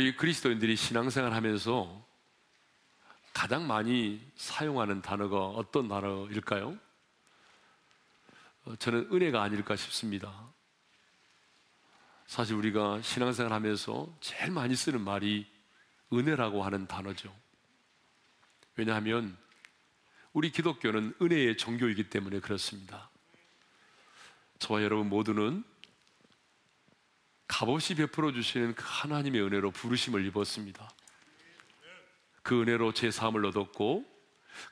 우리 그리스도인들이 신앙생활 하면서 가장 많이 사용하는 단어가 어떤 단어일까요? 어, 저는 은혜가 아닐까 싶습니다. 사실 우리가 신앙생활 하면서 제일 많이 쓰는 말이 은혜라고 하는 단어죠. 왜냐하면 우리 기독교는 은혜의 종교이기 때문에 그렇습니다. 저와 여러분 모두는 값없이 베풀어 주시는 그 하나님의 은혜로 부르심을 입었습니다. 그 은혜로 제 삶을 얻었고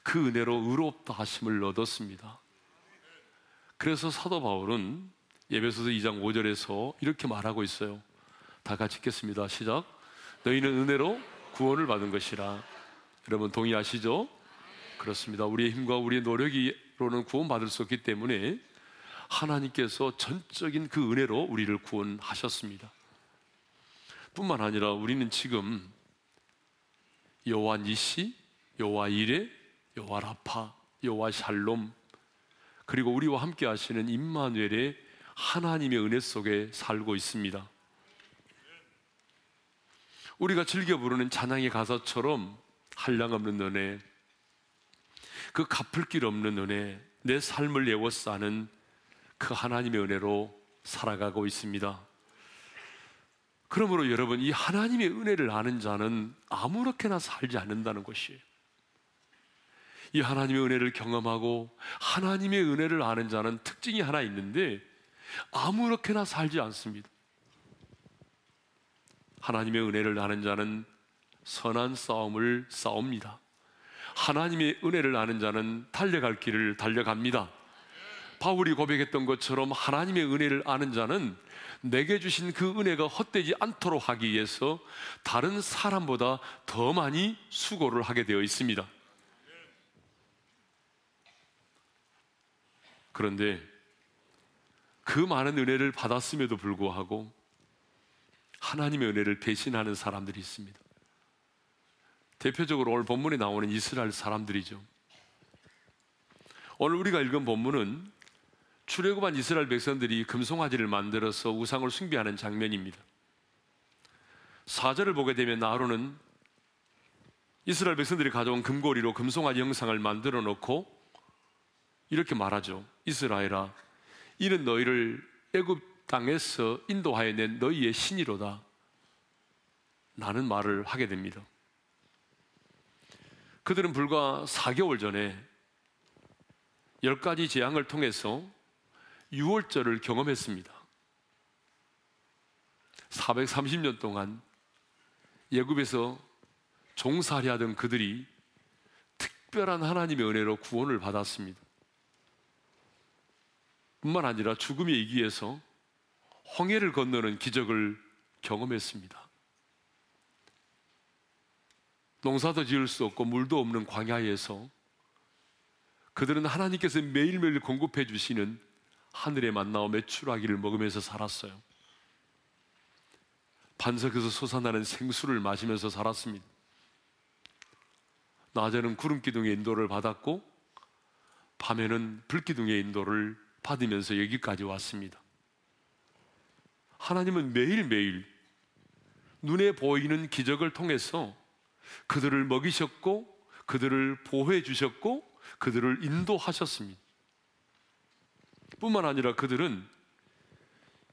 그 은혜로 의롭다 하심을 얻었습니다. 그래서 사도 바울은 예배소서 2장 5절에서 이렇게 말하고 있어요. 다 같이 읽겠습니다. 시작. 너희는 은혜로 구원을 받은 것이라. 여러분 동의하시죠? 그렇습니다. 우리의 힘과 우리의 노력으로는 구원받을 수 없기 때문에 하나님께서 전적인 그 은혜로 우리를 구원하셨습니다. 뿐만 아니라 우리는 지금 여호와 니시, 여호와 이레, 여호와 라파, 여호와 샬롬 그리고 우리와 함께 하시는 임마누엘의 하나님의 은혜 속에 살고 있습니다. 우리가 즐겨 부르는 찬양의 가사처럼 한량없는 은혜, 그 갚을 길 없는 은혜, 내 삶을 예워 싸는 그 하나님의 은혜로 살아가고 있습니다. 그러므로 여러분, 이 하나님의 은혜를 아는 자는 아무렇게나 살지 않는다는 것이에요. 이 하나님의 은혜를 경험하고 하나님의 은혜를 아는 자는 특징이 하나 있는데 아무렇게나 살지 않습니다. 하나님의 은혜를 아는 자는 선한 싸움을 싸웁니다. 하나님의 은혜를 아는 자는 달려갈 길을 달려갑니다. 바울이 고백했던 것처럼 하나님의 은혜를 아는 자는 내게 주신 그 은혜가 헛되지 않도록 하기 위해서 다른 사람보다 더 많이 수고를 하게 되어 있습니다. 그런데 그 많은 은혜를 받았음에도 불구하고 하나님의 은혜를 배신하는 사람들이 있습니다. 대표적으로 오늘 본문에 나오는 이스라엘 사람들이죠. 오늘 우리가 읽은 본문은 출애굽한 이스라엘 백성들이 금송아지를 만들어서 우상을 숭배하는 장면입니다. 사절을 보게 되면 아론은 이스라엘 백성들이 가져온 금고리로 금송아지 형상을 만들어 놓고 이렇게 말하죠. 이스라엘아, 이는 너희를 애굽 땅에서 인도하여 낸 너희의 신이로다. 나는 말을 하게 됩니다. 그들은 불과 4개월 전에 열 가지 재앙을 통해서 6월절을 경험했습니다. 430년 동안 예굽에서 종살이 하던 그들이 특별한 하나님의 은혜로 구원을 받았습니다. 뿐만 아니라 죽음에 이기해서 홍해를 건너는 기적을 경험했습니다. 농사도 지을 수 없고 물도 없는 광야에서 그들은 하나님께서 매일매일 공급해 주시는 하늘의 만나와 매출하기를 먹으면서 살았어요. 반석에서 솟아나는 생수를 마시면서 살았습니다. 낮에는 구름 기둥의 인도를 받았고 밤에는 불 기둥의 인도를 받으면서 여기까지 왔습니다. 하나님은 매일매일 눈에 보이는 기적을 통해서 그들을 먹이셨고 그들을 보호해 주셨고 그들을 인도하셨습니다. 뿐만 아니라 그들은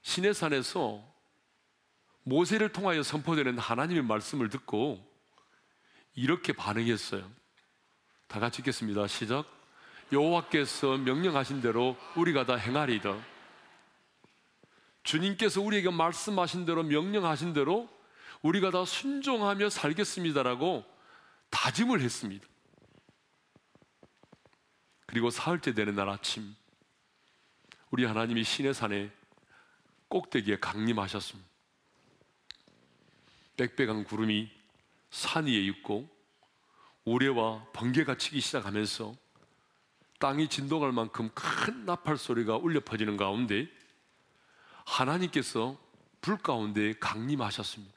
신의 산에서 모세를 통하여 선포되는 하나님의 말씀을 듣고 이렇게 반응했어요. 다 같이 읽겠습니다. 시작. 여호와께서 명령하신 대로 우리가 다 행하리이다. 주님께서 우리에게 말씀하신 대로 명령하신 대로 우리가 다 순종하며 살겠습니다라고 다짐을 했습니다. 그리고 사흘째 되는 날 아침 우리 하나님이 신의 산에 꼭대기에 강림하셨습니다. 빽빽한 구름이 산 위에 있고 우레와 번개가 치기 시작하면서 땅이 진동할 만큼 큰 나팔 소리가 울려 퍼지는 가운데 하나님께서 불 가운데 강림하셨습니다.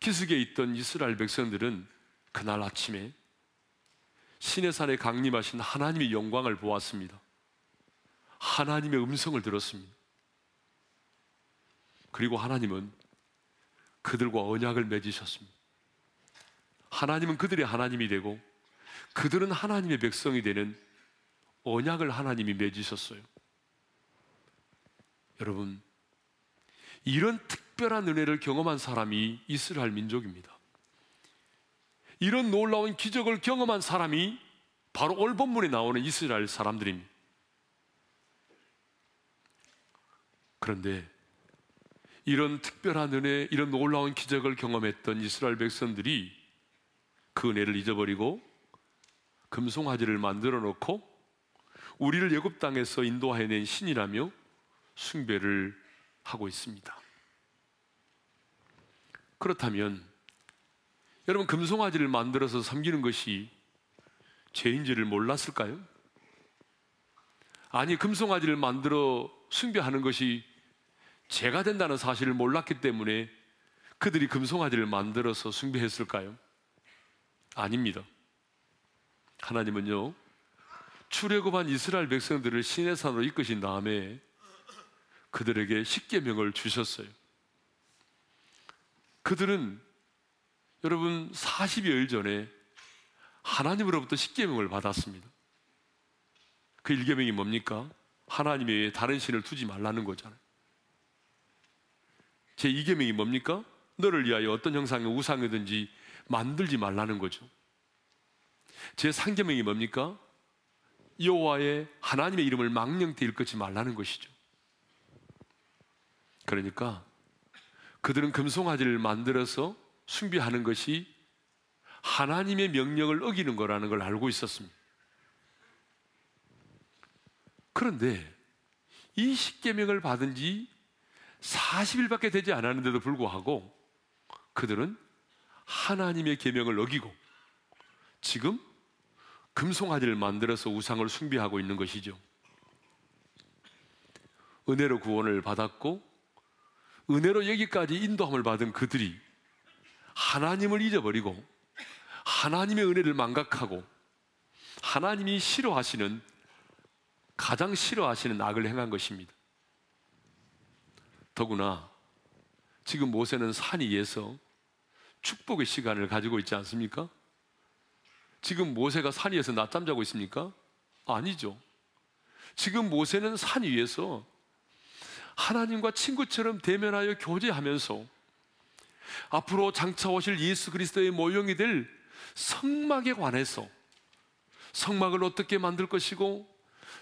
기슭에 있던 이스라엘 백성들은 그날 아침에 신의 산에 강림하신 하나님의 영광을 보았습니다. 하나님의 음성을 들었습니다. 그리고 하나님은 그들과 언약을 맺으셨습니다. 하나님은 그들의 하나님이 되고 그들은 하나님의 백성이 되는 언약을 하나님이 맺으셨어요. 여러분, 이런 특별한 은혜를 경험한 사람이 이스라엘 민족입니다. 이런 놀라운 기적을 경험한 사람이 바로 올 본문에 나오는 이스라엘 사람들입니다. 그런데 이런 특별한 은혜, 이런 놀라운 기적을 경험했던 이스라엘 백성들이 그 은혜를 잊어버리고 금송아지를 만들어 놓고 우리를 예굽 땅에서 인도해낸 신이라며 숭배를 하고 있습니다. 그렇다면 여러분 금송아지를 만들어서 섬기는 것이 죄인지를 몰랐을까요? 아니 금송아지를 만들어 숭배하는 것이 죄가 된다는 사실을 몰랐기 때문에 그들이 금송아지를 만들어서 숭배했을까요? 아닙니다. 하나님은요 출애굽한 이스라엘 백성들을 신의 산으로 이끄신 다음에 그들에게 십계명을 주셨어요. 그들은 여러분 40여일 전에 하나님으로부터 십계명을 받았습니다. 그 일계명이 뭡니까? 하나님 외에 다른 신을 두지 말라는 거잖아요. 제 이계명이 뭡니까? 너를 위하여 어떤 형상의 우상이든지 만들지 말라는 거죠. 제 상계명이 뭡니까? 여호와의 하나님의 이름을 망령되 일컫지 말라는 것이죠. 그러니까 그들은 금송아지를 만들어서 숭배하는 것이 하나님의 명령을 어기는 거라는 걸 알고 있었습니다. 그런데 이 십계명을 받은 지 40일밖에 되지 않았는데도 불구하고 그들은 하나님의 계명을 어기고 지금 금송아지를 만들어서 우상을 숭배하고 있는 것이죠. 은혜로 구원을 받았고 은혜로 여기까지 인도함을 받은 그들이 하나님을 잊어버리고 하나님의 은혜를 망각하고 하나님이 싫어하시는 가장 싫어하시는 악을 행한 것입니다. 더구나 지금 모세는 산 위에서 축복의 시간을 가지고 있지 않습니까? 지금 모세가 산 위에서 낮잠 자고 있습니까? 아니죠. 지금 모세는 산 위에서 하나님과 친구처럼 대면하여 교제하면서 앞으로 장차 오실 예수 그리스도의 모형이 될 성막에 관해서 성막을 어떻게 만들 것이고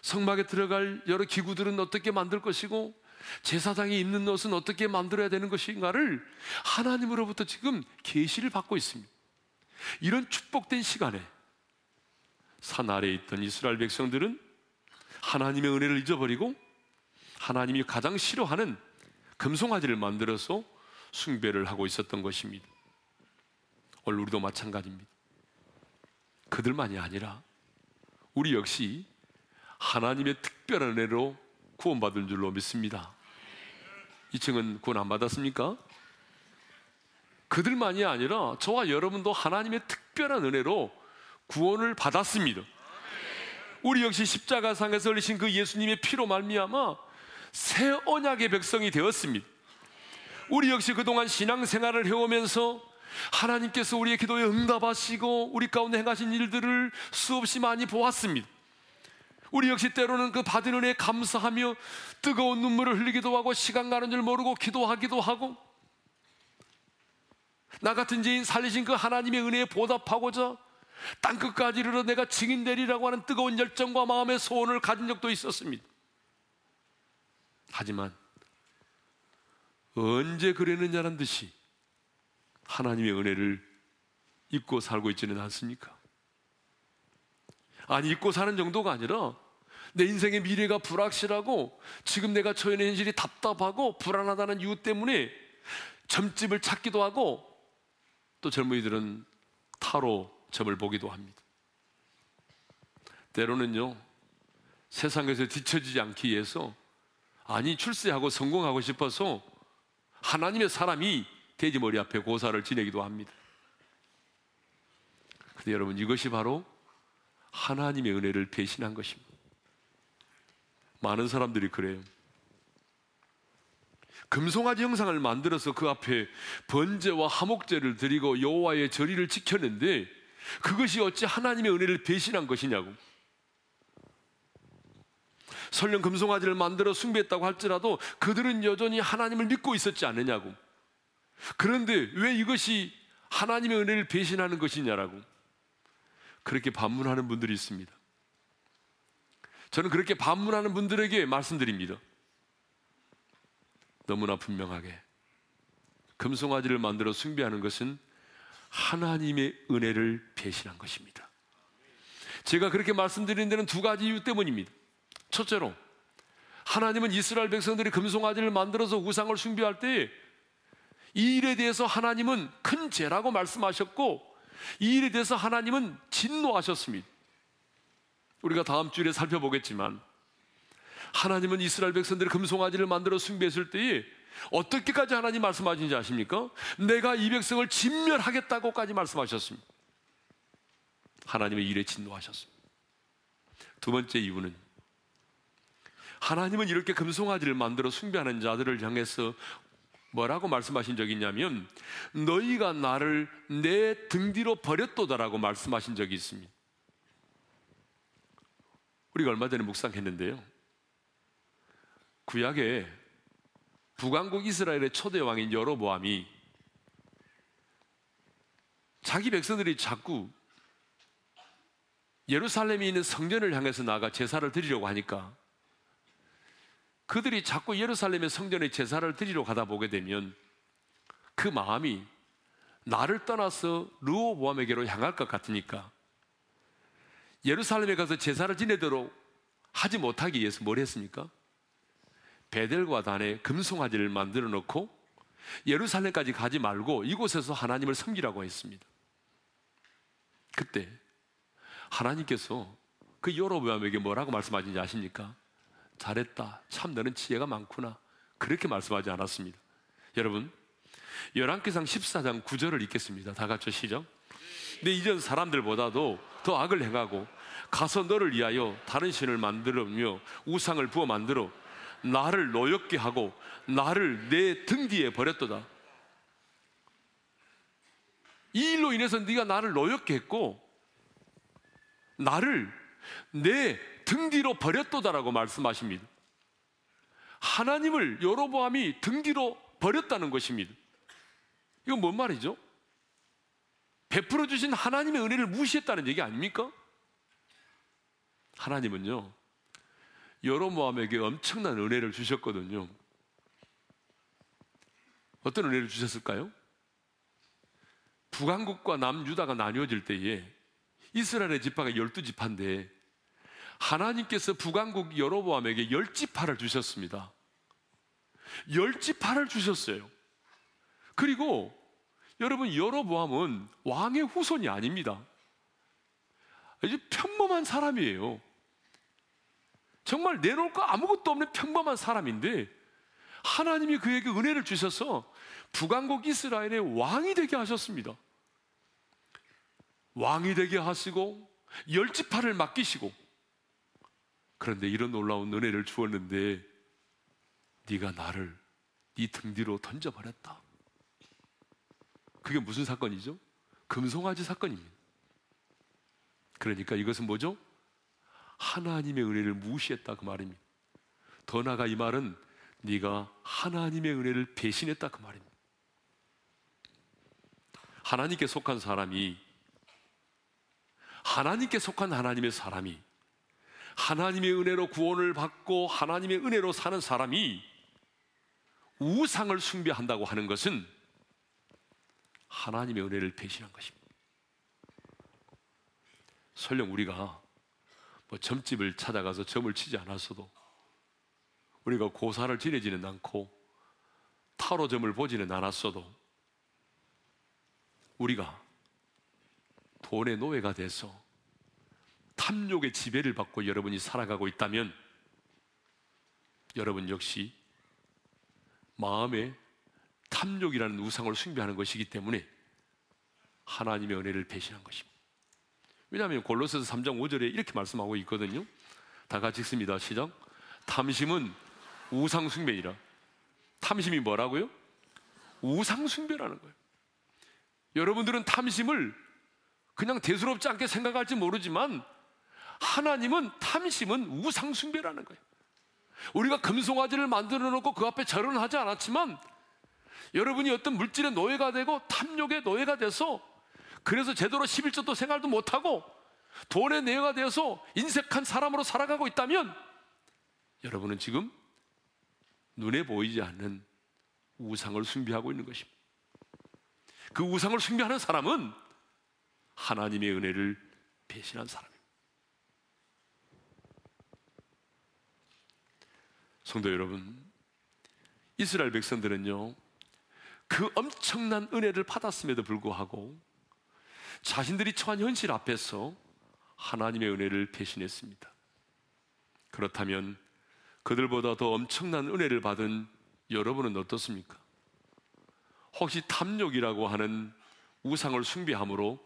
성막에 들어갈 여러 기구들은 어떻게 만들 것이고 제사장이 입는 옷은 어떻게 만들어야 되는 것인가를 하나님으로부터 지금 계시를 받고 있습니다. 이런 축복된 시간에 산 아래에 있던 이스라엘 백성들은 하나님의 은혜를 잊어버리고 하나님이 가장 싫어하는 금송아지를 만들어서 숭배를 하고 있었던 것입니다. 오늘 우리도 마찬가지입니다. 그들만이 아니라 우리 역시 하나님의 특별한 은혜로 구원받은 줄로 믿습니다. 이 층은 구원 안 받았습니까? 그들만이 아니라 저와 여러분도 하나님의 특별한 은혜로 구원을 받았습니다. 우리 역시 십자가상에서 흘리신 그 예수님의 피로 말미암아 새 언약의 백성이 되었습니다. 우리 역시 그동안 신앙생활을 해오면서 하나님께서 우리의 기도에 응답하시고 우리 가운데 행하신 일들을 수없이 많이 보았습니다. 우리 역시 때로는 그 받은 은혜에 감사하며 뜨거운 눈물을 흘리기도 하고 시간 가는 줄 모르고 기도하기도 하고 나 같은 죄인 살리신 그 하나님의 은혜에 보답하고자 땅끝까지 이르러 내가 증인 되리라고 하는 뜨거운 열정과 마음의 소원을 가진 적도 있었습니다. 하지만 언제 그랬느냐는 듯이 하나님의 은혜를 잊고 살고 있지는 않습니까? 아니 잊고 사는 정도가 아니라 내 인생의 미래가 불확실하고 지금 내가 처해 있는 현실이 답답하고 불안하다는 이유 때문에 점집을 찾기도 하고 또 젊은이들은 타로 점을 보기도 합니다. 때로는요, 세상에서 뒤처지지 않기 위해서 아니 출세하고 성공하고 싶어서 하나님의 사람이 돼지머리 앞에 고사를 지내기도 합니다. 근데 여러분 이것이 바로 하나님의 은혜를 배신한 것입니다. 많은 사람들이 그래요. 금송아지 형상을 만들어서 그 앞에 번제와 화목제를 드리고 여호와의 절의를 지켰는데 그것이 어찌 하나님의 은혜를 배신한 것이냐고. 설령 금송아지를 만들어 숭배했다고 할지라도 그들은 여전히 하나님을 믿고 있었지 않느냐고. 그런데 왜 이것이 하나님의 은혜를 배신하는 것이냐라고. 그렇게 반문하는 분들이 있습니다. 저는 그렇게 반문하는 분들에게 말씀드립니다. 너무나 분명하게 금송아지를 만들어 숭배하는 것은 하나님의 은혜를 배신한 것입니다. 제가 그렇게 말씀드리는 데는 두 가지 이유 때문입니다. 첫째로 하나님은 이스라엘 백성들이 금송아지를 만들어서 우상을 숭배할 때 이 일에 대해서 하나님은 큰 죄라고 말씀하셨고 이 일에 대해서 하나님은 진노하셨습니다. 우리가 다음 주에 살펴보겠지만 하나님은 이스라엘 백성들이 금송아지를 만들어 숭배했을 때에 어떻게까지 하나님 말씀하신지 아십니까? 내가 이 백성을 진멸하겠다고까지 말씀하셨습니다. 하나님의 일에 진노하셨습니다. 두 번째 이유는 하나님은 이렇게 금송아지를 만들어 숭배하는 자들을 향해서 뭐라고 말씀하신 적이 있냐면 너희가 나를 내 등 뒤로 버렸도다라고 말씀하신 적이 있습니다. 우리가 얼마 전에 묵상했는데요. 구약에 북왕국 이스라엘의 초대 왕인 여로보암이 자기 백성들이 자꾸 예루살렘에 있는 성전을 향해서 나가 제사를 드리려고 하니까 그들이 자꾸 예루살렘의 성전에 제사를 드리러 가다 보게 되면 그 마음이 나를 떠나서 르호보암에게로 향할 것 같으니까 예루살렘에 가서 제사를 지내도록 하지 못하기 위해서 뭘 했습니까? 베델과 단에 금송아지를 만들어 놓고 예루살렘까지 가지 말고 이곳에서 하나님을 섬기라고 했습니다. 그때 하나님께서 그 여로보암에게 뭐라고 말씀하신지 아십니까? 잘했다. 참 너는 지혜가 많구나. 그렇게 말씀하지 않았습니다. 여러분, 열왕기상 14장 9절을 읽겠습니다. 다 같이 시작. 내 이전 사람들보다도 더 악을 행하고 가서 너를 위하여 다른 신을 만들며 우상을 부어 만들어 나를 노엽게 하고 나를 내 등 뒤에 버렸도다. 이 일로 인해서 네가 나를 노엽게 했고 나를 내 등 뒤로 버렸도다라고 말씀하십니다. 하나님을 여로보암이 등 뒤로 버렸다는 것입니다. 이건 뭔 말이죠? 베풀어 주신 하나님의 은혜를 무시했다는 얘기 아닙니까? 하나님은요. 여로모암에게 엄청난 은혜를 주셨거든요. 어떤 은혜를 주셨을까요? 북한국과 남유다가 나뉘어질 때에 이스라엘의 지파가 열두 지파인데 하나님께서 북한국 여로보암에게 열 지파를 주셨습니다. 열 지파를 주셨어요. 그리고 여러분 여로보암은 왕의 후손이 아닙니다. 아주 평범한 사람이에요. 정말 내놓을 거 아무것도 없는 평범한 사람인데 하나님이 그에게 은혜를 주셔서 북왕국 이스라엘의 왕이 되게 하셨습니다. 왕이 되게 하시고 열지파를 맡기시고 그런데 이런 놀라운 은혜를 주었는데 네가 나를 네 등 뒤로 던져버렸다. 그게 무슨 사건이죠? 금송아지 사건입니다. 그러니까 이것은 뭐죠? 하나님의 은혜를 무시했다 그 말입니다. 더 나아가 이 말은 네가 하나님의 은혜를 배신했다 그 말입니다. 하나님께 속한 사람이 하나님께 속한 하나님의 사람이 하나님의 은혜로 구원을 받고 하나님의 은혜로 사는 사람이 우상을 숭배한다고 하는 것은 하나님의 은혜를 배신한 것입니다. 설령 우리가 뭐 점집을 찾아가서 점을 치지 않았어도 우리가 고사를 지내지는 않고 타로 점을 보지는 않았어도 우리가 돈의 노예가 돼서 탐욕의 지배를 받고 여러분이 살아가고 있다면 여러분 역시 마음에 탐욕이라는 우상을 숭배하는 것이기 때문에 하나님의 은혜를 배신한 것입니다. 왜냐하면 골로새서 3장 5절에 이렇게 말씀하고 있거든요. 다 같이 읽습니다. 시작. 탐심은 우상 숭배이라. 탐심이 뭐라고요? 우상 숭배라는 거예요. 여러분들은 탐심을 그냥 대수롭지 않게 생각할지 모르지만 하나님은 탐심은 우상 숭배라는 거예요. 우리가 금송아지를 만들어 놓고 그 앞에 절은 하지 않았지만 여러분이 어떤 물질의 노예가 되고 탐욕의 노예가 돼서 그래서 제대로 11조도 생활도 못하고 돈의 노예가 되어서 인색한 사람으로 살아가고 있다면 여러분은 지금 눈에 보이지 않는 우상을 숭배하고 있는 것입니다. 그 우상을 숭배하는 사람은 하나님의 은혜를 배신한 사람입니다. 성도 여러분, 이스라엘 백성들은요, 그 엄청난 은혜를 받았음에도 불구하고 자신들이 처한 현실 앞에서 하나님의 은혜를 배신했습니다. 그렇다면 그들보다 더 엄청난 은혜를 받은 여러분은 어떻습니까? 혹시 탐욕이라고 하는 우상을 숭배함으로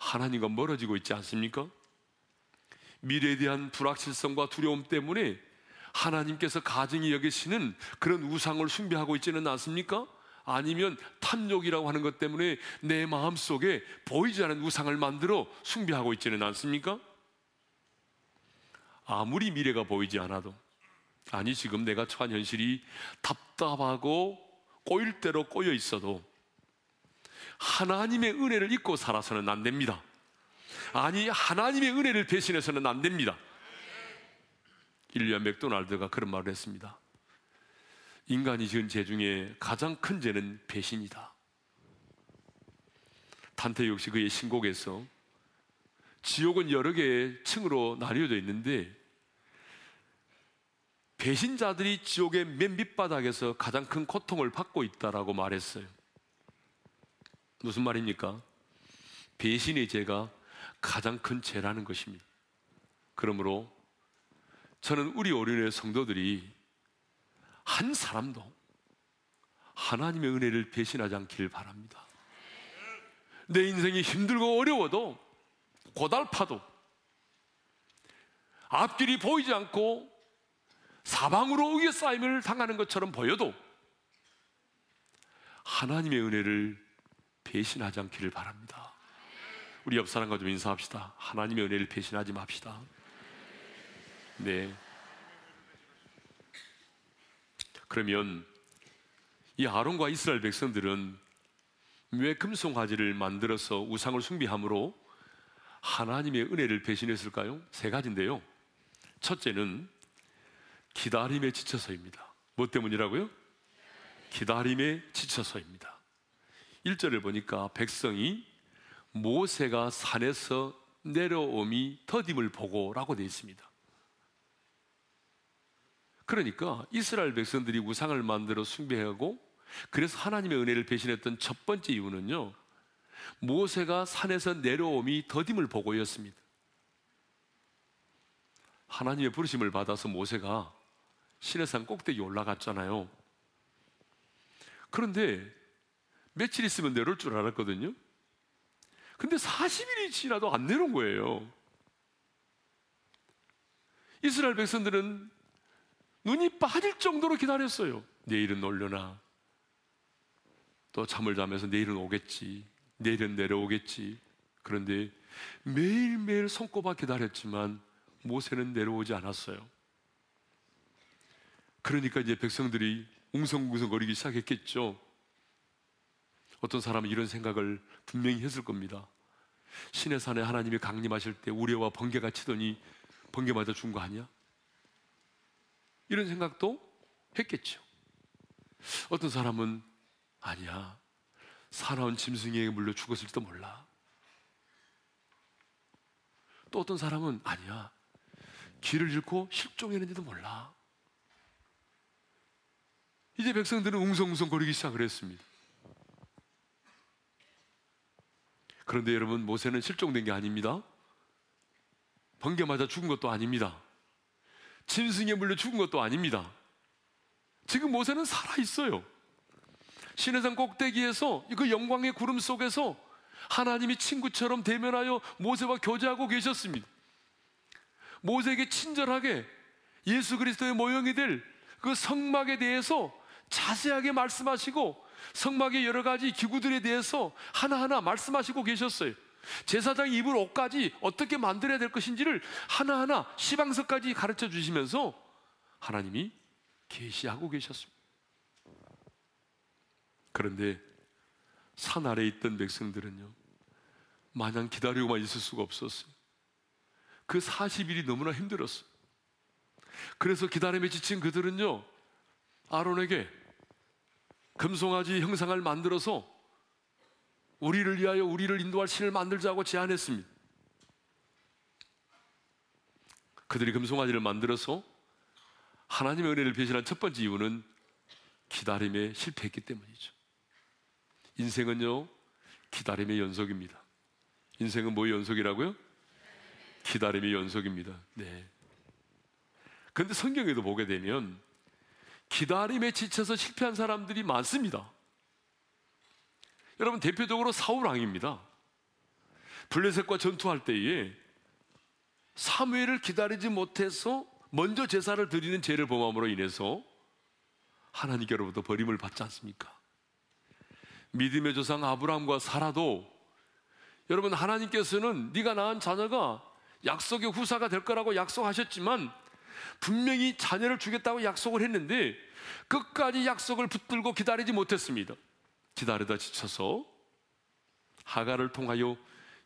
하나님과 멀어지고 있지 않습니까? 미래에 대한 불확실성과 두려움 때문에 하나님께서 가증히 여기시는 그런 우상을 숭배하고 있지는 않습니까? 아니면 탐욕이라고 하는 것 때문에 내 마음 속에 보이지 않는 우상을 만들어 숭배하고 있지는 않습니까? 아무리 미래가 보이지 않아도 아니 지금 내가 처한 현실이 답답하고 꼬일 대로 꼬여 있어도 하나님의 은혜를 잊고 살아서는 안 됩니다. 아니 하나님의 은혜를 배신해서는 안 됩니다. 일리안 맥도날드가 그런 말을 했습니다. 인간이 지은 죄 중에 가장 큰 죄는 배신이다. 단테 역시 그의 신곡에서 지옥은 여러 개의 층으로 나뉘어져 있는데 배신자들이 지옥의 맨 밑바닥에서 가장 큰 고통을 받고 있다라고 말했어요. 무슨 말입니까? 배신의 죄가 가장 큰 죄라는 것입니다. 그러므로 저는 우리 어린의 성도들이 한 사람도 하나님의 은혜를 배신하지 않길 바랍니다. 내 인생이 힘들고 어려워도 고달파도 앞길이 보이지 않고 사방으로 우겨싸임을 당하는 것처럼 보여도 하나님의 은혜를 배신하지 않기를 바랍니다. 우리 옆 사람과 좀 인사합시다. 하나님의 은혜를 배신하지 맙시다. 네. 그러면 이 아론과 이스라엘 백성들은 왜 금송아지를 만들어서 우상을 숭배함으로 하나님의 은혜를 배신했을까요? 세 가지인데요. 첫째는 기다림에 지쳐서입니다. 뭐 때문이라고요? 기다림에 지쳐서입니다. 1절을 보니까 백성이 모세가 산에서 내려옴이 더딤을 보고라고 되어 있습니다. 그러니까 이스라엘 백성들이 우상을 만들어 숭배하고 그래서 하나님의 은혜를 배신했던 첫 번째 이유는요. 모세가 산에서 내려옴이 더딤을 보고였습니다. 하나님의 부르심을 받아서 모세가 신해산 꼭대기 올라갔잖아요. 그런데 며칠 있으면 내려올 줄 알았거든요. 근데 40일이 지나도 안 내려온 거예요. 이스라엘 백성들은 눈이 빠질 정도로 기다렸어요. 내일은 올려나. 또 잠을 자면서 내일은 오겠지. 내일은 내려오겠지. 그런데 매일매일 손꼽아 기다렸지만 모세는 내려오지 않았어요. 그러니까 이제 백성들이 웅성웅성거리기 시작했겠죠. 어떤 사람은 이런 생각을 분명히 했을 겁니다. 신의 산에 하나님이 강림하실 때 우레와 번개가 치더니 번개 맞아 죽은 거 아니야? 이런 생각도 했겠죠. 어떤 사람은 아니야. 사나운 짐승에게 물려 죽었을지도 몰라. 또 어떤 사람은 아니야. 길을 잃고 실종했는지도 몰라. 이제 백성들은 웅성웅성 거리기 시작을 했습니다. 그런데 여러분 모세는 실종된 게 아닙니다. 번개 맞아 죽은 것도 아닙니다. 짐승에 물려 죽은 것도 아닙니다. 지금 모세는 살아 있어요. 신해산 꼭대기에서 그 영광의 구름 속에서 하나님이 친구처럼 대면하여 모세와 교제하고 계셨습니다. 모세에게 친절하게 예수 그리스도의 모형이 될 그 성막에 대해서 자세하게 말씀하시고 성막의 여러 가지 기구들에 대해서 하나하나 말씀하시고 계셨어요. 제사장 입을 옷까지 어떻게 만들어야 될 것인지를 하나하나 시방석까지 가르쳐 주시면서 하나님이 계시하고 계셨습니다. 그런데 산 아래에 있던 백성들은요, 마냥 기다리고만 있을 수가 없었어요. 그 40일이 너무나 힘들었어요. 그래서 기다림에 지친 그들은요, 아론에게 금송아지 형상을 만들어서 우리를 위하여 우리를 인도할 신을 만들자고 제안했습니다. 그들이 금송아지를 만들어서 하나님의 은혜를 배신한 첫 번째 이유는 기다림에 실패했기 때문이죠. 인생은요, 기다림의 연속입니다. 인생은 뭐의 연속이라고요? 기다림의 연속입니다. 네. 그런데 성경에도 보게 되면 기다림에 지쳐서 실패한 사람들이 많습니다. 여러분 대표적으로 사울 왕입니다. 블레셋과 전투할 때에 사무엘을 기다리지 못해서 먼저 제사를 드리는 죄를 범함으로 인해서 하나님께로부터 버림을 받지 않습니까? 믿음의 조상 아브라함과 사라도 여러분 하나님께서는 네가 낳은 자녀가 약속의 후사가 될 거라고 약속하셨지만 분명히 자녀를 주겠다고 약속을 했는데 끝까지 약속을 붙들고 기다리지 못했습니다. 기다리다 지쳐서 하가를 통하여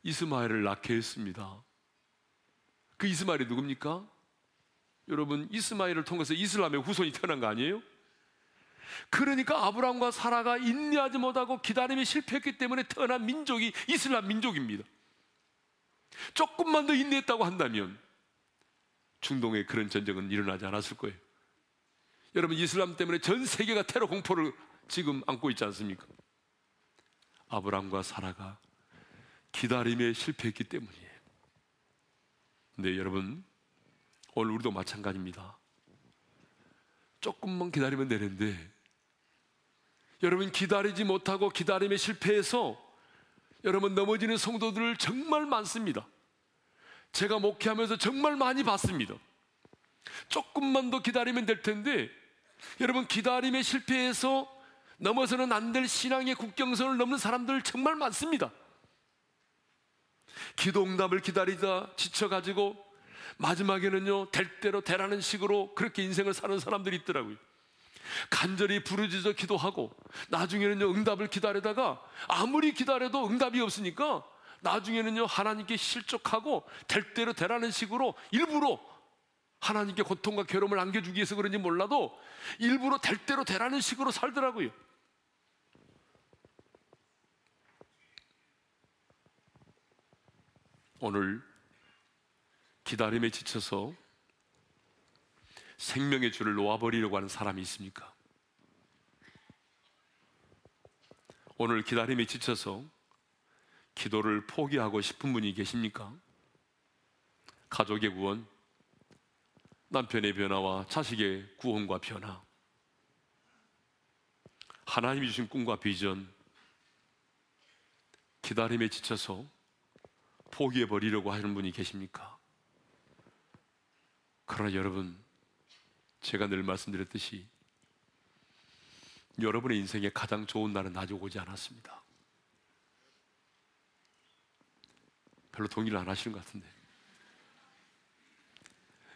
이스마엘을 낳게 했습니다. 그 이스마엘이 누굽니까? 여러분 이스마엘을 통해서 이슬람의 후손이 태어난 거 아니에요? 그러니까 아브라함과 사라가 인내하지 못하고 기다림에 실패했기 때문에 태어난 민족이 이슬람 민족입니다. 조금만 더 인내했다고 한다면 중동에 그런 전쟁은 일어나지 않았을 거예요. 여러분 이슬람 때문에 전 세계가 테러 공포를 지금 안고 있지 않습니까? 아브람과 사라가 기다림에 실패했기 때문이에요. 네, 여러분 오늘 우리도 마찬가지입니다. 조금만 기다리면 되는데 여러분 기다리지 못하고 기다림에 실패해서 여러분 넘어지는 성도들 정말 많습니다. 제가 목회하면서 정말 많이 봤습니다. 조금만 더 기다리면 될 텐데 여러분 기다림에 실패해서 넘어서는 안 될 신앙의 국경선을 넘는 사람들 정말 많습니다. 기도 응답을 기다리다 지쳐가지고 마지막에는요 될 대로 되라는 식으로 그렇게 인생을 사는 사람들이 있더라고요. 간절히 부르짖어 기도하고 나중에는요 응답을 기다리다가 아무리 기다려도 응답이 없으니까 나중에는요 하나님께 실족하고 될 대로 되라는 식으로 일부러 하나님께 고통과 괴로움을 안겨주기 위해서 그런지 몰라도 일부러 될 대로 되라는 식으로 살더라고요. 오늘 기다림에 지쳐서 생명의 줄을 놓아버리려고 하는 사람이 있습니까? 오늘 기다림에 지쳐서 기도를 포기하고 싶은 분이 계십니까? 가족의 구원, 남편의 변화와 자식의 구원과 변화, 하나님이 주신 꿈과 비전, 기다림에 지쳐서 포기해 버리려고 하는 분이 계십니까? 그러나 여러분, 제가 늘 말씀드렸듯이 여러분의 인생에 가장 좋은 날은 아직 오지 않았습니다. 별로 동의를 안 하시는 것 같은데.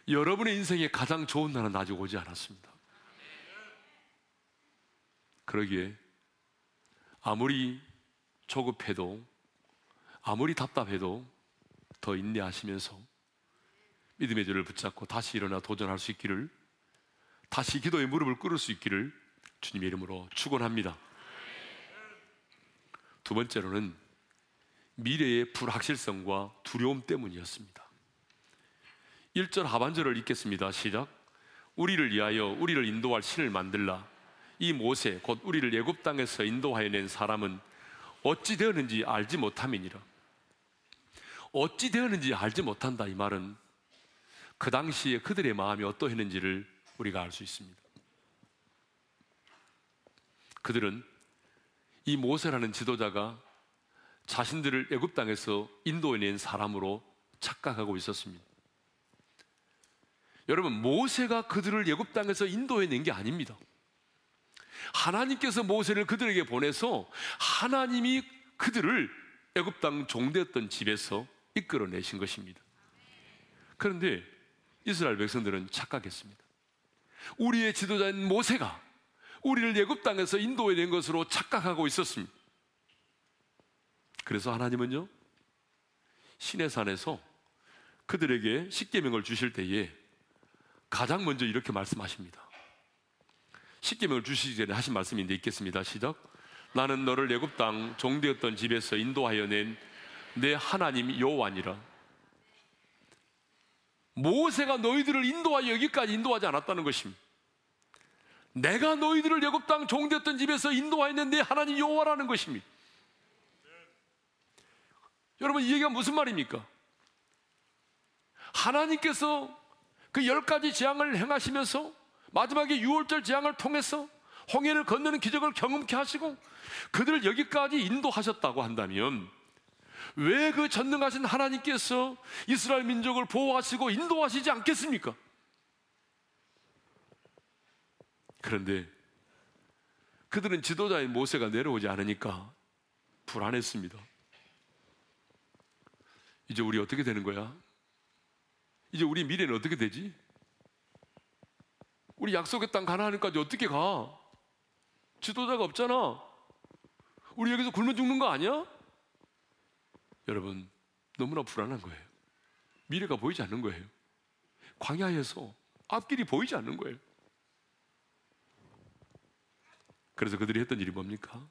여러분의 인생에 가장 좋은 날은 아직 오지 않았습니다. 그러기에 아무리 조급해도 아무리 답답해도 더 인내하시면서 믿음의 줄을 붙잡고 다시 일어나 도전할 수 있기를 다시 기도의 무릎을 꿇을 수 있기를 주님의 이름으로 축원합니다. 두 번째로는 미래의 불확실성과 두려움 때문이었습니다. 1절 하반절을 읽겠습니다. 시작. 우리를 위하여 우리를 인도할 신을 만들라. 이 모세 곧 우리를 예굽 땅에서 인도하여 낸 사람은 어찌 되었는지 알지 못함이니라. 어찌 되었는지 알지 못한다 이 말은 그 당시에 그들의 마음이 어떠했는지를 우리가 알 수 있습니다. 그들은 이 모세라는 지도자가 자신들을 애굽 땅에서 인도해낸 사람으로 착각하고 있었습니다. 여러분 모세가 그들을 애굽 땅에서 인도해낸 게 아닙니다. 하나님께서 모세를 그들에게 보내서 하나님이 그들을 애굽 땅 종되었던 집에서 이끌어내신 것입니다. 그런데 이스라엘 백성들은 착각했습니다. 우리의 지도자인 모세가 우리를 애굽 땅에서 인도해 낸 것으로 착각하고 있었습니다. 그래서 하나님은요 신의 산에서 그들에게 십계명을 주실 때에 가장 먼저 이렇게 말씀하십니다. 십계명을 주시기 전에 하신 말씀인데 있겠습니다. 시작. 나는 너를 애굽 땅 종되었던 집에서 인도하여 낸 내 하나님 여호와니라. 모세가 너희들을 인도하여 여기까지 인도하지 않았다는 것입니다. 내가 너희들을 애굽 땅 종되었던 집에서 인도하여 낸내 하나님 여호와라는 것입니다. 여러분 이 얘기가 무슨 말입니까? 하나님께서 그 열 가지 재앙을 행하시면서 마지막에 유월절 재앙을 통해서 홍해를 건너는 기적을 경험케 하시고 그들을 여기까지 인도하셨다고 한다면 왜 그 전능하신 하나님께서 이스라엘 민족을 보호하시고 인도하시지 않겠습니까? 그런데 그들은 지도자인 모세가 내려오지 않으니까 불안했습니다. 이제 우리 어떻게 되는 거야? 이제 우리 미래는 어떻게 되지? 우리 약속의 땅 가나안까지 어떻게 가? 지도자가 없잖아. 우리 여기서 굶어 죽는 거 아니야? 여러분, 너무나 불안한 거예요. 미래가 보이지 않는 거예요. 광야에서 앞길이 보이지 않는 거예요. 그래서 그들이 했던 일이 뭡니까?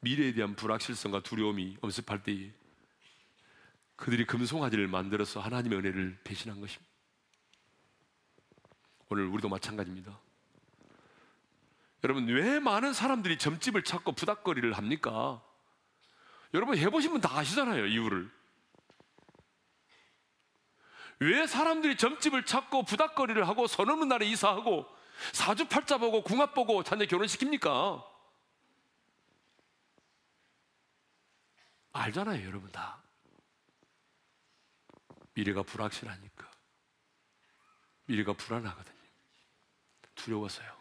미래에 대한 불확실성과 두려움이 엄습할 때에 그들이 금송아지를 만들어서 하나님의 은혜를 배신한 것입니다. 오늘 우리도 마찬가지입니다. 여러분, 왜 많은 사람들이 점집을 찾고 부닥거리를 합니까? 여러분, 해보시면 다 아시잖아요, 이유를. 왜 사람들이 점집을 찾고 부닥거리를 하고 선 없는 날에 이사하고 사주팔자 보고 궁합 보고 자녀 결혼시킵니까? 알잖아요, 여러분 다. 미래가 불확실하니까. 미래가 불안하거든요. 두려워서요.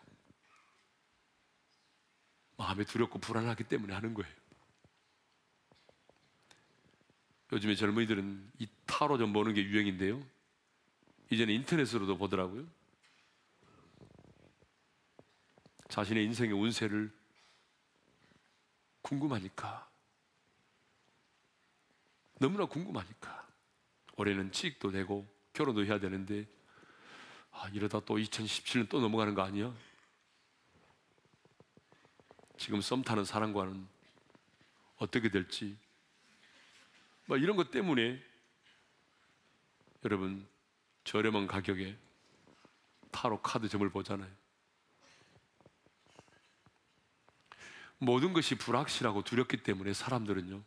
마음이 두렵고 불안하기 때문에 하는 거예요. 요즘에 젊은이들은 이 타로 좀 보는 게 유행인데요. 이제는 인터넷으로도 보더라고요. 자신의 인생의 운세를 궁금하니까. 너무나 궁금하니까. 올해는 취직도 되고 결혼도 해야 되는데, 아, 이러다 또 2017년 또 넘어가는 거 아니야? 지금 썸 타는 사람과는 어떻게 될지. 뭐 이런 것 때문에 여러분 저렴한 가격에 타로 카드 점을 보잖아요. 모든 것이 불확실하고 두렵기 때문에 사람들은요,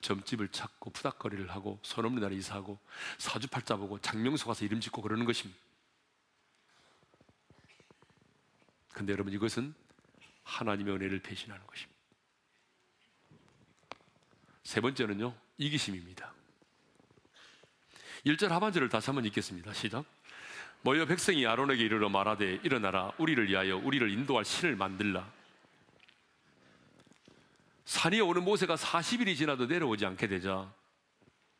점집을 찾고 푸닥거리를 하고 선 없는 날에 이사하고 사주팔자 보고 장명소 가서 이름 짓고 그러는 것입니다. 근데 여러분 이것은 하나님의 은혜를 배신하는 것입니다. 세 번째는요, 이기심입니다. 1절 하반절을 다시 한번 읽겠습니다. 시작. 모여 백성이 아론에게 이르러 말하되 일어나라 우리를 위하여 우리를 인도할 신을 만들라 산이 오는 모세가 40일이 지나도 내려오지 않게 되자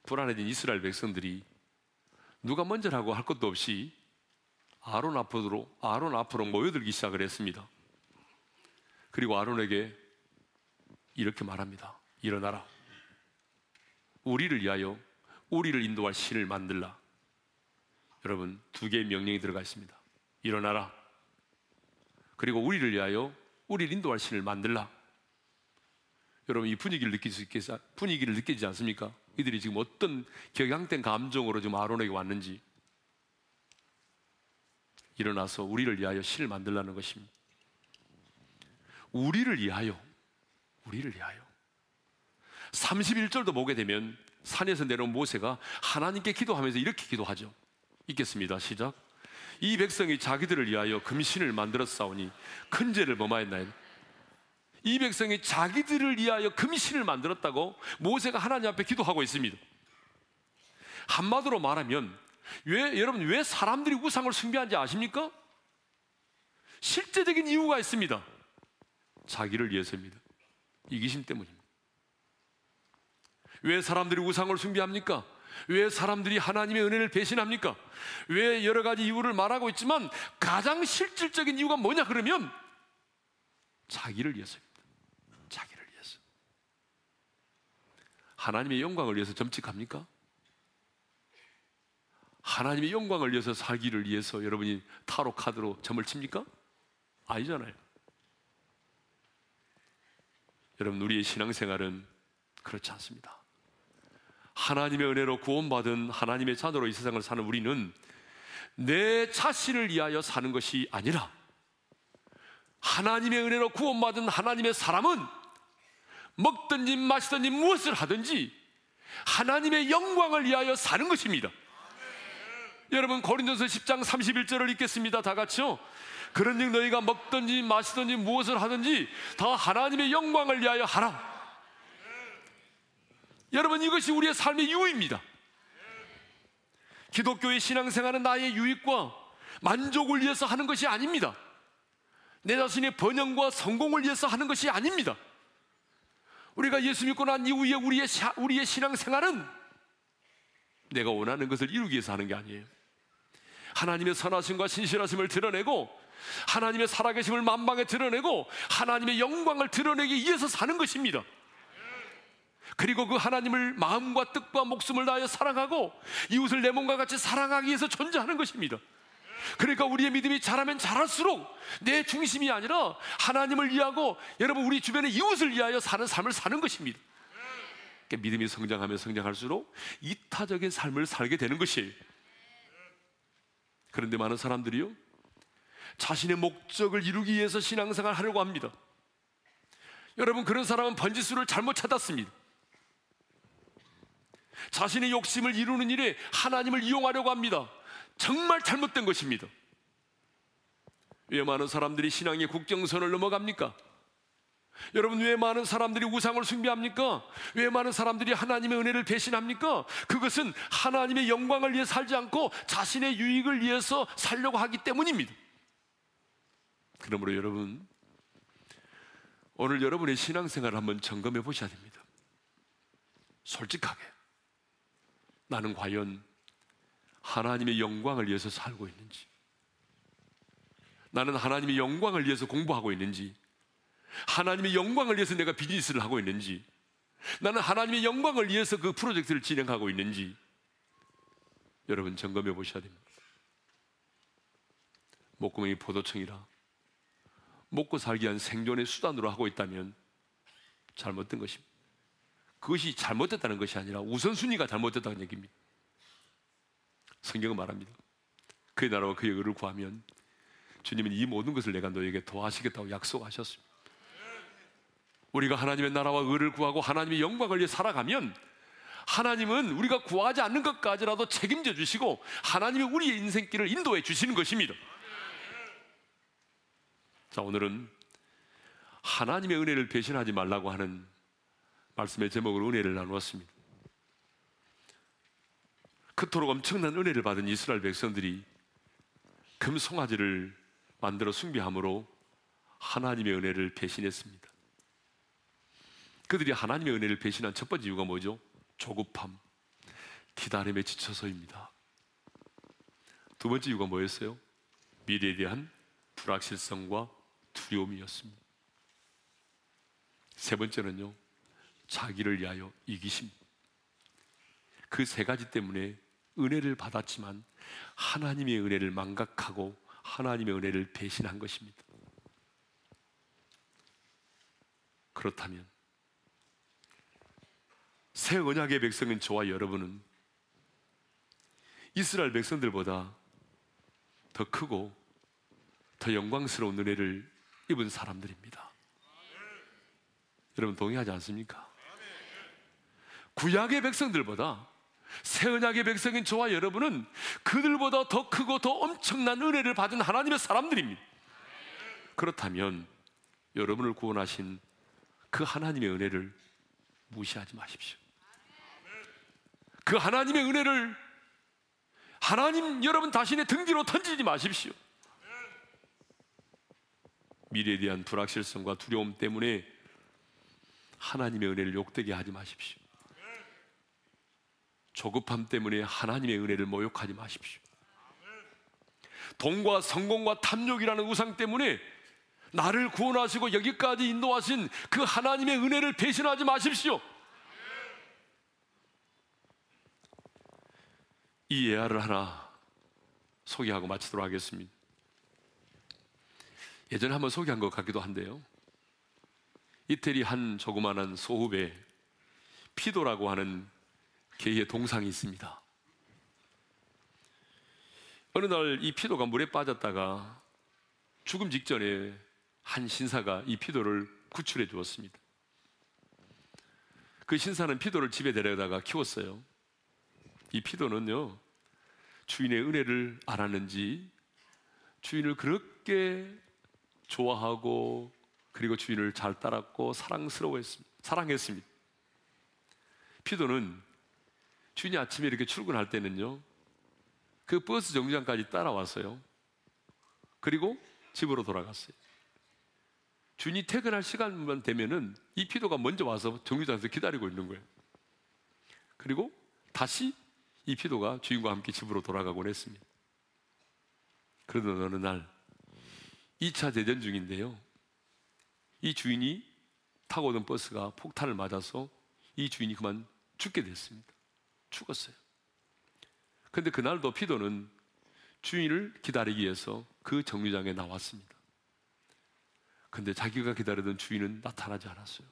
불안해진 이스라엘 백성들이 누가 먼저라고 할 것도 없이 아론 앞으로 아론 앞으로 모여들기 시작을 했습니다. 그리고 아론에게 이렇게 말합니다. 일어나라. 우리를 위하여 우리를 인도할 신을 만들라. 여러분 두 개의 명령이 들어가 있습니다. 일어나라. 그리고 우리를 위하여 우리를 인도할 신을 만들라. 여러분 이 분위기를 느낄 수 있겠어? 분위기를 느끼지 않습니까? 이들이 지금 어떤 격양된 감정으로 지금 아론에게 왔는지 일어나서 우리를 위하여 신을 만들라는 것입니다. 우리를 위하여, 우리를 위하여. 31절도 보게 되면 산에서 내려온 모세가 하나님께 기도하면서 이렇게 기도하죠. 읽겠습니다. 시작. 이 백성이 자기들을 위하여 금신을 만들어 싸우니 큰 죄를 범하였나이다. 이 백성이 자기들을 위하여 금신을 만들었다고 모세가 하나님 앞에 기도하고 있습니다. 한마디로 말하면 왜 여러분 왜 사람들이 우상을 숭배한지 아십니까? 실제적인 이유가 있습니다. 자기를 위해서입니다. 이기심 때문입니다. 왜 사람들이 우상을 숭배합니까? 왜 사람들이 하나님의 은혜를 배신합니까? 왜 여러 가지 이유를 말하고 있지만 가장 실질적인 이유가 뭐냐 그러면 자기를 위해서입니다. 자기를 위해서. 하나님의 영광을 위해서 점찍합니까? 하나님의 영광을 위해서 살기를 위해서 여러분이 타로 카드로 점을 칩니까? 아니잖아요. 여러분, 우리의 신앙생활은 그렇지 않습니다. 하나님의 은혜로 구원받은 하나님의 자녀로 이 세상을 사는 우리는 내 자신을 위하여 사는 것이 아니라 하나님의 은혜로 구원받은 하나님의 사람은 먹든지 마시든지 무엇을 하든지 하나님의 영광을 위하여 사는 것입니다. 여러분 고린도서 10장 31절을 읽겠습니다. 다 같이요. 그런즉 너희가 먹든지 마시든지 무엇을 하든지 다 하나님의 영광을 위하여 하라. 여러분 이것이 우리의 삶의 유입니다. 기독교의 신앙생활은 나의 유익과 만족을 위해서 하는 것이 아닙니다. 내 자신의 번영과 성공을 위해서 하는 것이 아닙니다. 우리가 예수 믿고 난 이후에 우리의, 우리의 신앙생활은 내가 원하는 것을 이루기 위해서 하는 게 아니에요. 하나님의 선하심과 신실하심을 드러내고 하나님의 살아계심을 만방에 드러내고 하나님의 영광을 드러내기 위해서 사는 것입니다. 그리고 그 하나님을 마음과 뜻과 목숨을 다하여 사랑하고 이웃을 내 몸과 같이 사랑하기 위해서 존재하는 것입니다. 그러니까 우리의 믿음이 자라면 자랄수록 내 중심이 아니라 하나님을 위하고 여러분 우리 주변의 이웃을 위하여 사는 삶을 사는 것입니다. 그러니까 믿음이 성장하면 성장할수록 이타적인 삶을 살게 되는 것이에요. 그런데 많은 사람들이요. 자신의 목적을 이루기 위해서 신앙생활 하려고 합니다. 여러분, 그런 사람은 번지수를 잘못 찾았습니다. 자신의 욕심을 이루는 일에 하나님을 이용하려고 합니다. 정말 잘못된 것입니다. 왜 많은 사람들이 신앙의 국경선을 넘어갑니까? 여러분 왜 많은 사람들이 우상을 숭배합니까? 왜 많은 사람들이 하나님의 은혜를 배신합니까? 그것은 하나님의 영광을 위해 살지 않고 자신의 유익을 위해서 살려고 하기 때문입니다. 그러므로 여러분 오늘 여러분의 신앙생활을 한번 점검해 보셔야 됩니다. 솔직하게 나는 과연 하나님의 영광을 위해서 살고 있는지 나는 하나님의 영광을 위해서 공부하고 있는지 하나님의 영광을 위해서 내가 비즈니스를 하고 있는지, 나는 하나님의 영광을 위해서 그 프로젝트를 진행하고 있는지, 여러분 점검해 보셔야 됩니다. 목구멍이 포도청이라 먹고 살기 위한 생존의 수단으로 하고 있다면 잘못된 것입니다. 그것이 잘못됐다는 것이 아니라 우선순위가 잘못됐다는 얘기입니다. 성경은 말합니다. 그의 나라와 그의 의를 구하면 주님은 이 모든 것을 내가 너에게 도와주겠다고 약속하셨습니다. 우리가 하나님의 나라와 의를 구하고 하나님의 영광을 위해 살아가면 하나님은 우리가 구하지 않는 것까지라도 책임져 주시고 하나님이 우리의 인생길을 인도해 주시는 것입니다. 자, 오늘은 하나님의 은혜를 배신하지 말라고 하는 말씀의 제목으로 은혜를 나누었습니다. 그토록 엄청난 은혜를 받은 이스라엘 백성들이 금 송아지를 만들어 숭배함으로 하나님의 은혜를 배신했습니다. 그들이 하나님의 은혜를 배신한 첫 번째 이유가 뭐죠? 조급함, 기다림에 지쳐서입니다. 두 번째 이유가 뭐였어요? 미래에 대한 불확실성과 두려움이었습니다. 세 번째는요, 자기를 위하여 이기심. 그 세 가지 때문에 은혜를 받았지만 하나님의 은혜를 망각하고 하나님의 은혜를 배신한 것입니다. 그렇다면 새 언약의 백성인 저와 여러분은 이스라엘 백성들보다 더 크고 더 영광스러운 은혜를 입은 사람들입니다. 여러분 동의하지 않습니까? 구약의 백성들보다 새 언약의 백성인 저와 여러분은 그들보다 더 크고 더 엄청난 은혜를 받은 하나님의 사람들입니다. 그렇다면 여러분을 구원하신 그 하나님의 은혜를 무시하지 마십시오. 그 하나님의 은혜를 하나님 여러분 자신의 등 뒤로 던지지 마십시오. 미래에 대한 불확실성과 두려움 때문에 하나님의 은혜를 욕되게 하지 마십시오. 조급함 때문에 하나님의 은혜를 모욕하지 마십시오. 돈과 성공과 탐욕이라는 우상 때문에 나를 구원하시고 여기까지 인도하신 그 하나님의 은혜를 배신하지 마십시오. 이 예화를 하나 소개하고 마치도록 하겠습니다. 예전에 한번 소개한 것 같기도 한데요. 이태리 한 조그마한 소읍에 피도라고 하는 개의 동상이 있습니다. 어느 날 이 피도가 물에 빠졌다가 죽음 직전에 한 신사가 이 피도를 구출해 주었습니다. 그 신사는 피도를 집에 데려다가 키웠어요. 이 피도는요, 주인의 은혜를 알았는지 주인을 그렇게 좋아하고 그리고 주인을 잘 따랐고 사랑스러워했습니다. 사랑했습니다. 피도는 주인이 아침에 이렇게 출근할 때는요, 그 버스 정류장까지 따라왔어요. 그리고 집으로 돌아갔어요. 주인이 퇴근할 시간만 되면은 이 피도가 먼저 와서 정류장에서 기다리고 있는 거예요. 그리고 다시 이 피도가 주인과 함께 집으로 돌아가곤 했습니다. 그러던 어느 날 2차 대전 중인데요. 이 주인이 타고 오던 버스가 폭탄을 맞아서 이 주인이 그만 죽게 됐습니다. 죽었어요. 근데 그날도 피도는 주인을 기다리기 위해서 그 정류장에 나왔습니다. 근데 자기가 기다리던 주인은 나타나지 않았어요.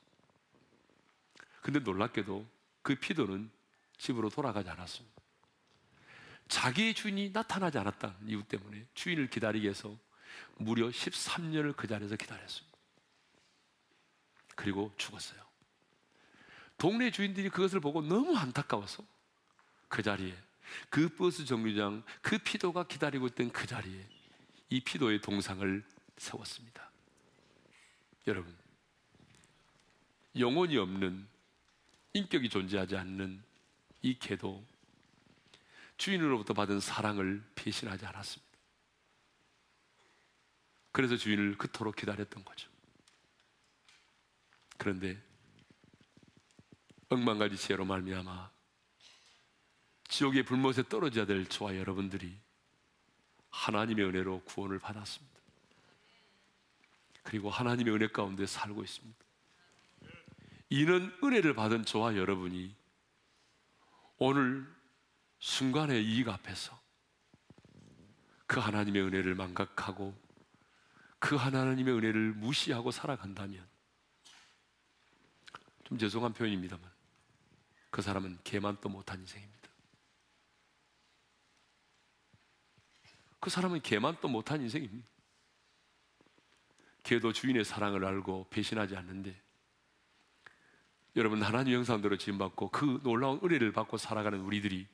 근데 놀랍게도 그 피도는 집으로 돌아가지 않았습니다. 자기의 주인이 나타나지 않았다는 이유 때문에 주인을 기다리기 위해서 무려 13년을 그 자리에서 기다렸습니다. 그리고 죽었어요. 동네 주인들이 그것을 보고 너무 안타까워서 그 자리에 그 버스 정류장 그 피도가 기다리고 있던 그 자리에 이 피도의 동상을 세웠습니다. 여러분, 영혼이 없는 인격이 존재하지 않는 이 개도 주인으로부터 받은 사랑을 배신하지 않았습니다. 그래서 주인을 그토록 기다렸던 거죠. 그런데 억만가지 죄로 말미암아 지옥의 불못에 떨어져야 될 저와 여러분들이 하나님의 은혜로 구원을 받았습니다. 그리고 하나님의 은혜 가운데 살고 있습니다. 이는 은혜를 받은 저와 여러분이 오늘 순간의 이익 앞에서 그 하나님의 은혜를 망각하고 그 하나님의 은혜를 무시하고 살아간다면 좀 죄송한 표현입니다만 그 사람은 개만도 못한 인생입니다. 그 사람은 개만도 못한 인생입니다. 개도 주인의 사랑을 알고 배신하지 않는데 여러분 하나님 형상대로 지음받고 그 놀라운 은혜를 받고 살아가는 우리들이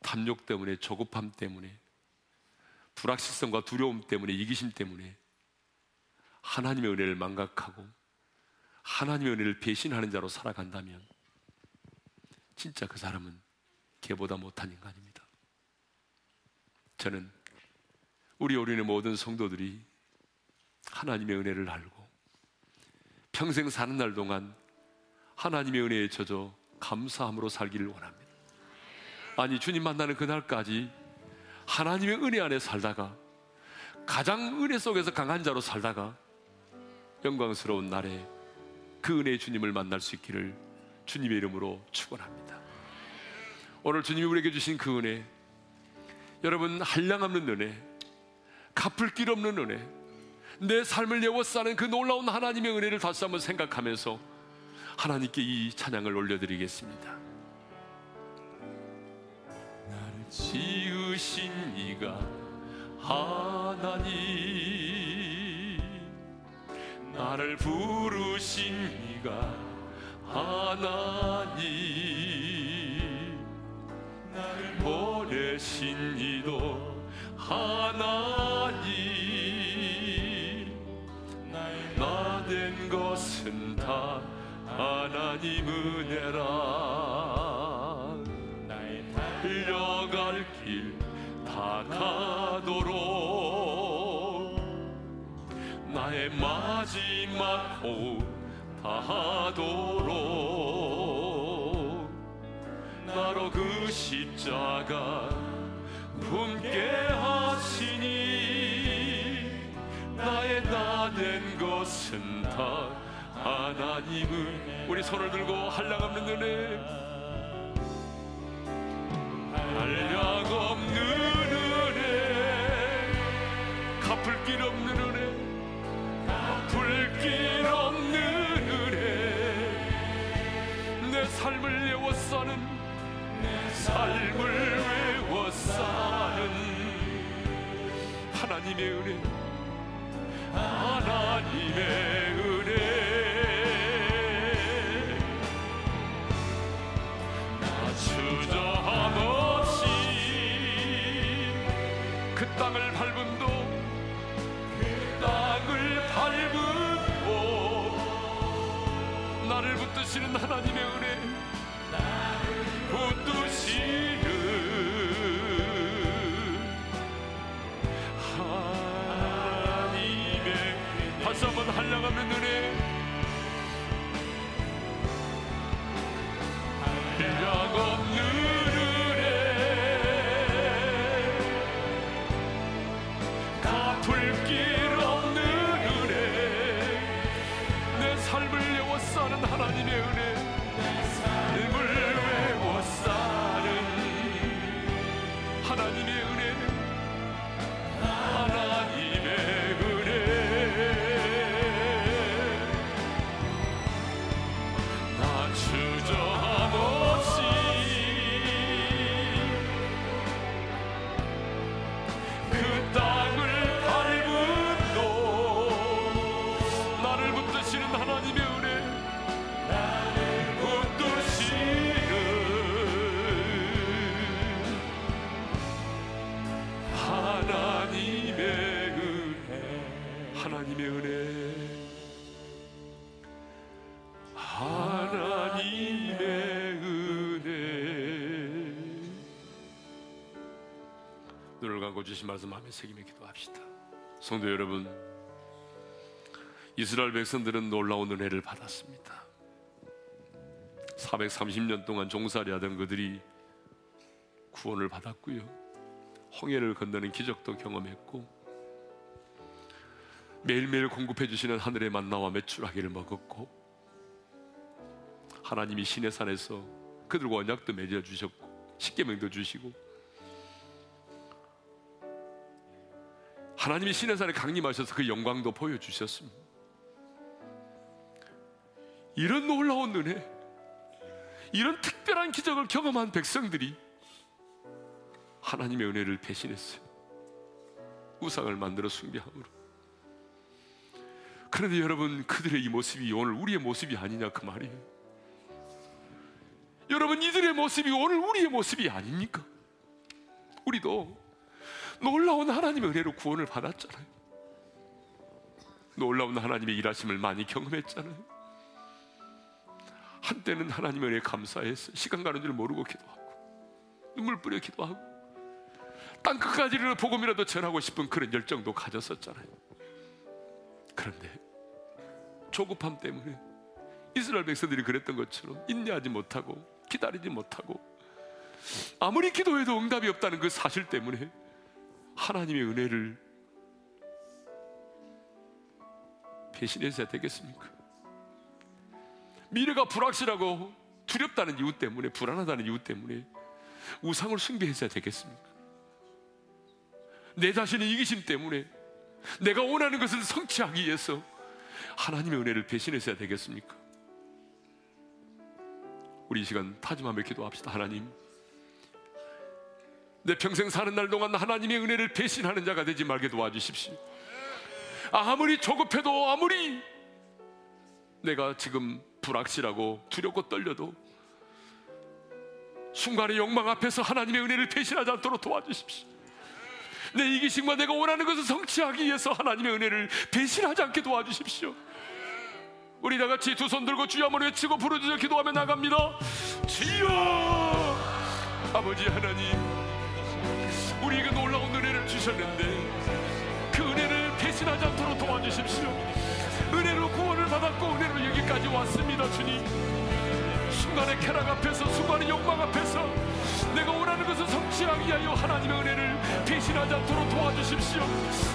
탐욕 때문에 조급함 때문에 불확실성과 두려움 때문에 이기심 때문에 하나님의 은혜를 망각하고 하나님의 은혜를 배신하는 자로 살아간다면 진짜 그 사람은 개보다 못한 인간입니다. 저는 우리 오륜의 모든 성도들이 하나님의 은혜를 알고 평생 사는 날 동안 하나님의 은혜에 젖어 감사함으로 살기를 원합니다. 아니, 주님 만나는 그날까지 하나님의 은혜 안에 살다가 가장 은혜 속에서 강한 자로 살다가 영광스러운 날에 그 은혜의 주님을 만날 수 있기를 주님의 이름으로 축원합니다. 오늘 주님이 우리에게 주신 그 은혜 여러분 한량없는 은혜 갚을 길 없는 은혜 내 삶을 예워싸는 그 놀라운 하나님의 은혜를 다시 한번 생각하면서 하나님께 이 찬양을 올려드리겠습니다. 나를 지으신 이가 하나님 나를 부르신 이가 하나님 보내신 이도 하나님. 나 된 것은 다 하나님 은혜라. 나의 달려갈 길 다 가도록. 내 마지막 호흡 다 하도록 나로 그 십자가 품게 하시니 나의 나 된 것은 다 하나님을 우리 손을 들고 한량 없는 은혜 한량 없는 은혜 갚을 길 없는 은혜 갚을 길 없는 은혜 내 삶을 내 삶을 외워 사는 하나님의 은혜 하나님의 감고 주신 말씀 마음에 새기며 기도합시다. 성도 여러분 이스라엘 백성들은 놀라운 은혜를 받았습니다. 430년 동안 종살이 하던 그들이 구원을 받았고요. 홍해를 건너는 기적도 경험했고 매일매일 공급해 주시는 하늘의 만나와 메추라기를 먹었고 하나님이 신의 산에서 그들과 언약도 맺어 주셨고 십계명도 주시고 하나님이 신의 산에 강림하셔서 그 영광도 보여 주셨습니다. 이런 놀라운 은혜, 이런 특별한 기적을 경험한 백성들이 하나님의 은혜를 배신했어요. 우상을 만들어 숭배함으로. 그런데 여러분 그들의 이 모습이 오늘 우리의 모습이 아니냐 그 말이에요. 여러분 이들의 모습이 오늘 우리의 모습이 아닙니까? 우리도 놀라운 하나님의 은혜로 구원을 받았잖아요. 놀라운 하나님의 일하심을 많이 경험했잖아요. 한때는 하나님의 은혜에 감사해서 시간 가는 줄 모르고 기도하고 눈물 뿌려 기도하고 땅 끝까지 를 복음이라도 전하고 싶은 그런 열정도 가졌었잖아요. 그런데 조급함 때문에 이스라엘 백성들이 그랬던 것처럼 인내하지 못하고 기다리지 못하고 아무리 기도해도 응답이 없다는 그 사실 때문에 하나님의 은혜를 배신해서야 되겠습니까? 미래가 불확실하고 두렵다는 이유 때문에 불안하다는 이유 때문에 우상을 숭배해서야 되겠습니까? 내 자신의 이기심 때문에 내가 원하는 것을 성취하기 위해서 하나님의 은혜를 배신해서야 되겠습니까? 우리 이 시간 타짐하며 기도합시다. 하나님, 내 평생 사는 날 동안 하나님의 은혜를 배신하는 자가 되지 말게 도와주십시오. 아무리 조급해도 아무리 내가 지금 불확실하고 두렵고 떨려도 순간의 욕망 앞에서 하나님의 은혜를 배신하지 않도록 도와주십시오. 내 이기심과 내가 원하는 것을 성취하기 위해서 하나님의 은혜를 배신하지 않게 도와주십시오. 우리 다 같이 두 손 들고 주여 한번 외치고 부르짖어 기도하며 나갑니다. 주여 아버지 하나님 주셨는데 그 은혜를 배신하지 않도록 도와주십시오. 은혜로 구원을 받았고 은혜로 여기까지 왔습니다, 주님. 순간의 쾌락 앞에서 순간의 욕망 앞에서 내가 원하는 것을 성취하기 위하여 하나님의 은혜를 배신하지 않도록 도와주십시오.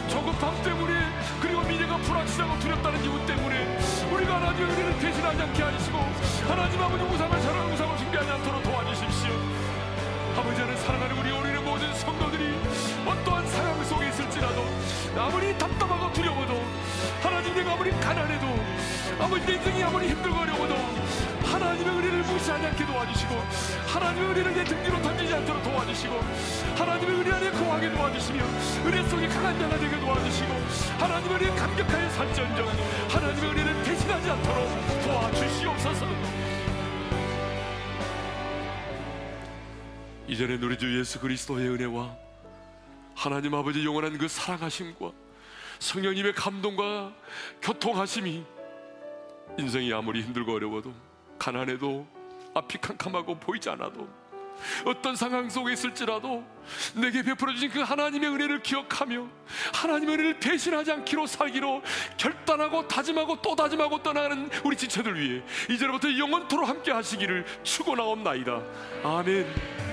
조급함 때문에 그리고 미래가 불확실하고 두렵다는 이유 때문에 우리가 하나님의 은혜를 배신하지 않게 하시고 하나님 아버지 우상을 사랑하는 우상을 숭배하지 않도록 도와주십시오. 아버지 를 사랑하는 우리 어린의 모든 성도들이 어떠한 상황 속에 있을지라도 아무리 답답하고 두려워도 하나님 내가 아무리 가난해도 아버지 내 인생이 아무리 힘들고 어려워도 하나님의 은혜를 무시하지 않게 도와주시고 하나님의 은혜를 내 등 뒤로 던지지 않도록 도와주시고 하나님의 은혜 안에 거하게 도와주시며 은혜 속에 강한 자가 되게 도와주시고 하나님의 은혜에 감격하여 살지언정 하나님의 은혜를 대신하지 않도록 도와주시옵소서 이전에 우리 주 예수 그리스도의 은혜와 하나님 아버지 영원한 그 사랑하심과 성령님의 감동과 교통하심이 인생이 아무리 힘들고 어려워도 가난해도 앞이 캄캄하고 보이지 않아도 어떤 상황 속에 있을지라도 내게 베풀어 주신 그 하나님의 은혜를 기억하며 하나님의 은혜를 배신하지 않기로 살기로 결단하고 다짐하고 또 다짐하고 떠나가는 우리 지체들 위해 이제부터 영원토록 함께 하시기를 축원하옵나이다. 아멘.